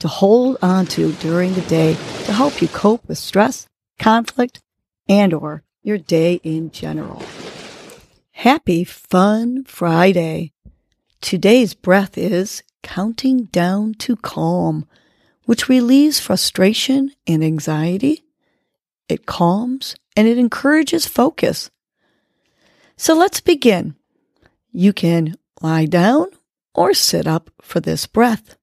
to hold on to during the day to help you cope with stress, conflict, and or your day in general. Happy Fun Friday. Today's breath is counting down to calm, which relieves frustration and anxiety. It calms and it encourages focus. So let's begin. You can lie down or sit up for this breath.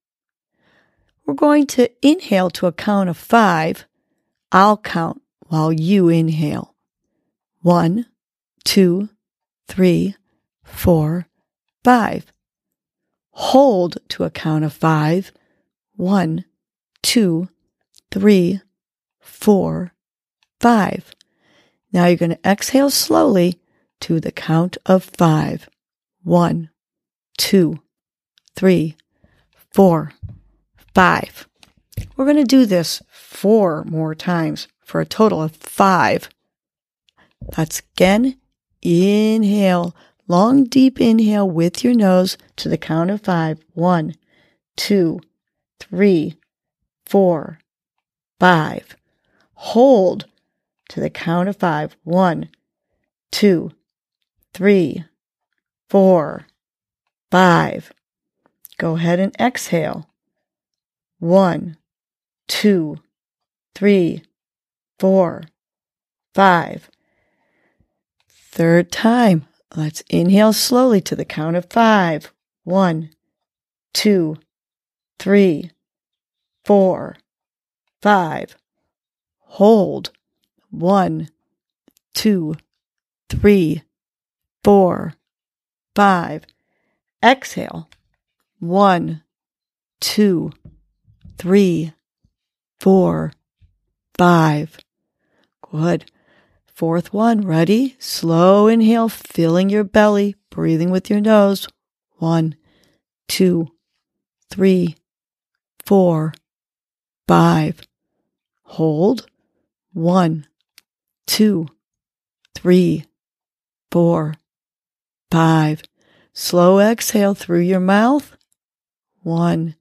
We're going to inhale to a count of five. I'll count while you inhale. One, two, three, four, five. Hold to a count of five. One, two, three, four, five. Now you're going to exhale slowly to the count of five. One, two, three, four, five. We're going to do this four more times for a total of five. That's again, inhale, long, deep inhale with your nose to the count of five. One, two, three, four, five. Hold to the count of five. One, two, three, four, five. Go ahead and exhale. One, two, three, four, five. Third time. Let's inhale slowly to the count of five. One, two, three, four, five. Hold. One, two, three, four, five. Exhale. One, two, three, four, five. Good. Fourth one, ready? Slow inhale, filling your belly, breathing with your nose. One, two, three, four, five. Hold. One, two, three, four, five. Slow exhale through your mouth. One,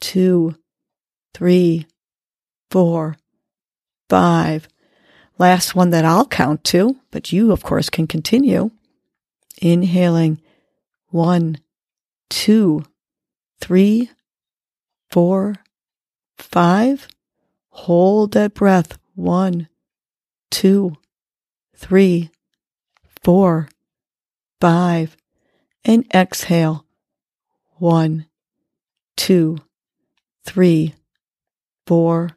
two, three, four, five. Last one that I'll count to, but you, of course, can continue. Inhaling one, two, three, four, five. Hold that breath. One, two, three, four, five. And exhale. One, two, three, four,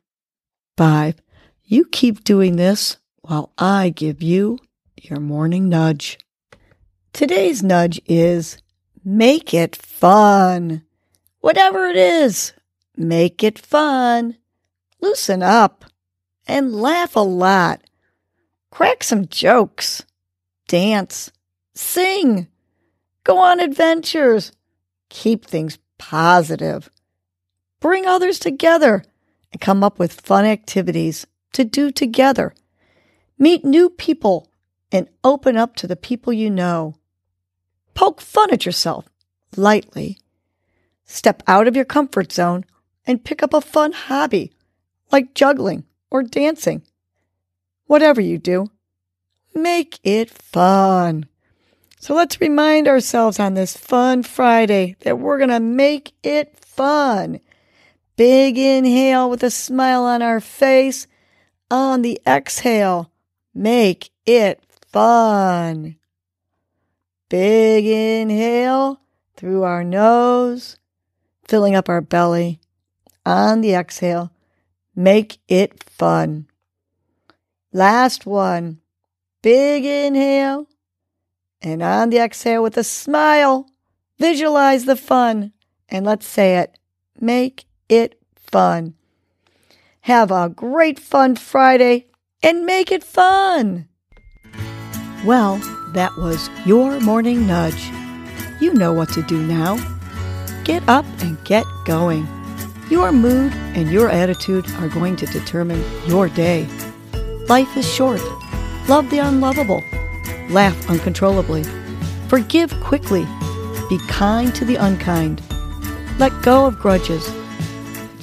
five. You keep doing this while I give you your morning nudge. Today's nudge is make it fun. Whatever it is, make it fun. Loosen up and laugh a lot. Crack some jokes. Dance. Sing. Go on adventures. Keep things positive. Bring others together and come up with fun activities to do together. Meet new people and open up to the people you know. Poke fun at yourself lightly. Step out of your comfort zone and pick up a fun hobby like juggling or dancing. Whatever you do, make it fun. So let's remind ourselves on this fun Friday that we're going to make it fun. Big inhale with a smile on our face. On the exhale, make it fun. Big inhale through our nose, filling up our belly. On the exhale, make it fun. Last one. Big inhale. And on the exhale with a smile, visualize the fun. And let's say it. Make it fun. Have a great fun Friday and make it fun. Well, that was your morning nudge. You know what to do now. Get up and get going. Your mood and your attitude are going to determine your day. Life is short. Love the unlovable. Laugh uncontrollably. Forgive quickly. Be kind to the unkind. Let go of grudges.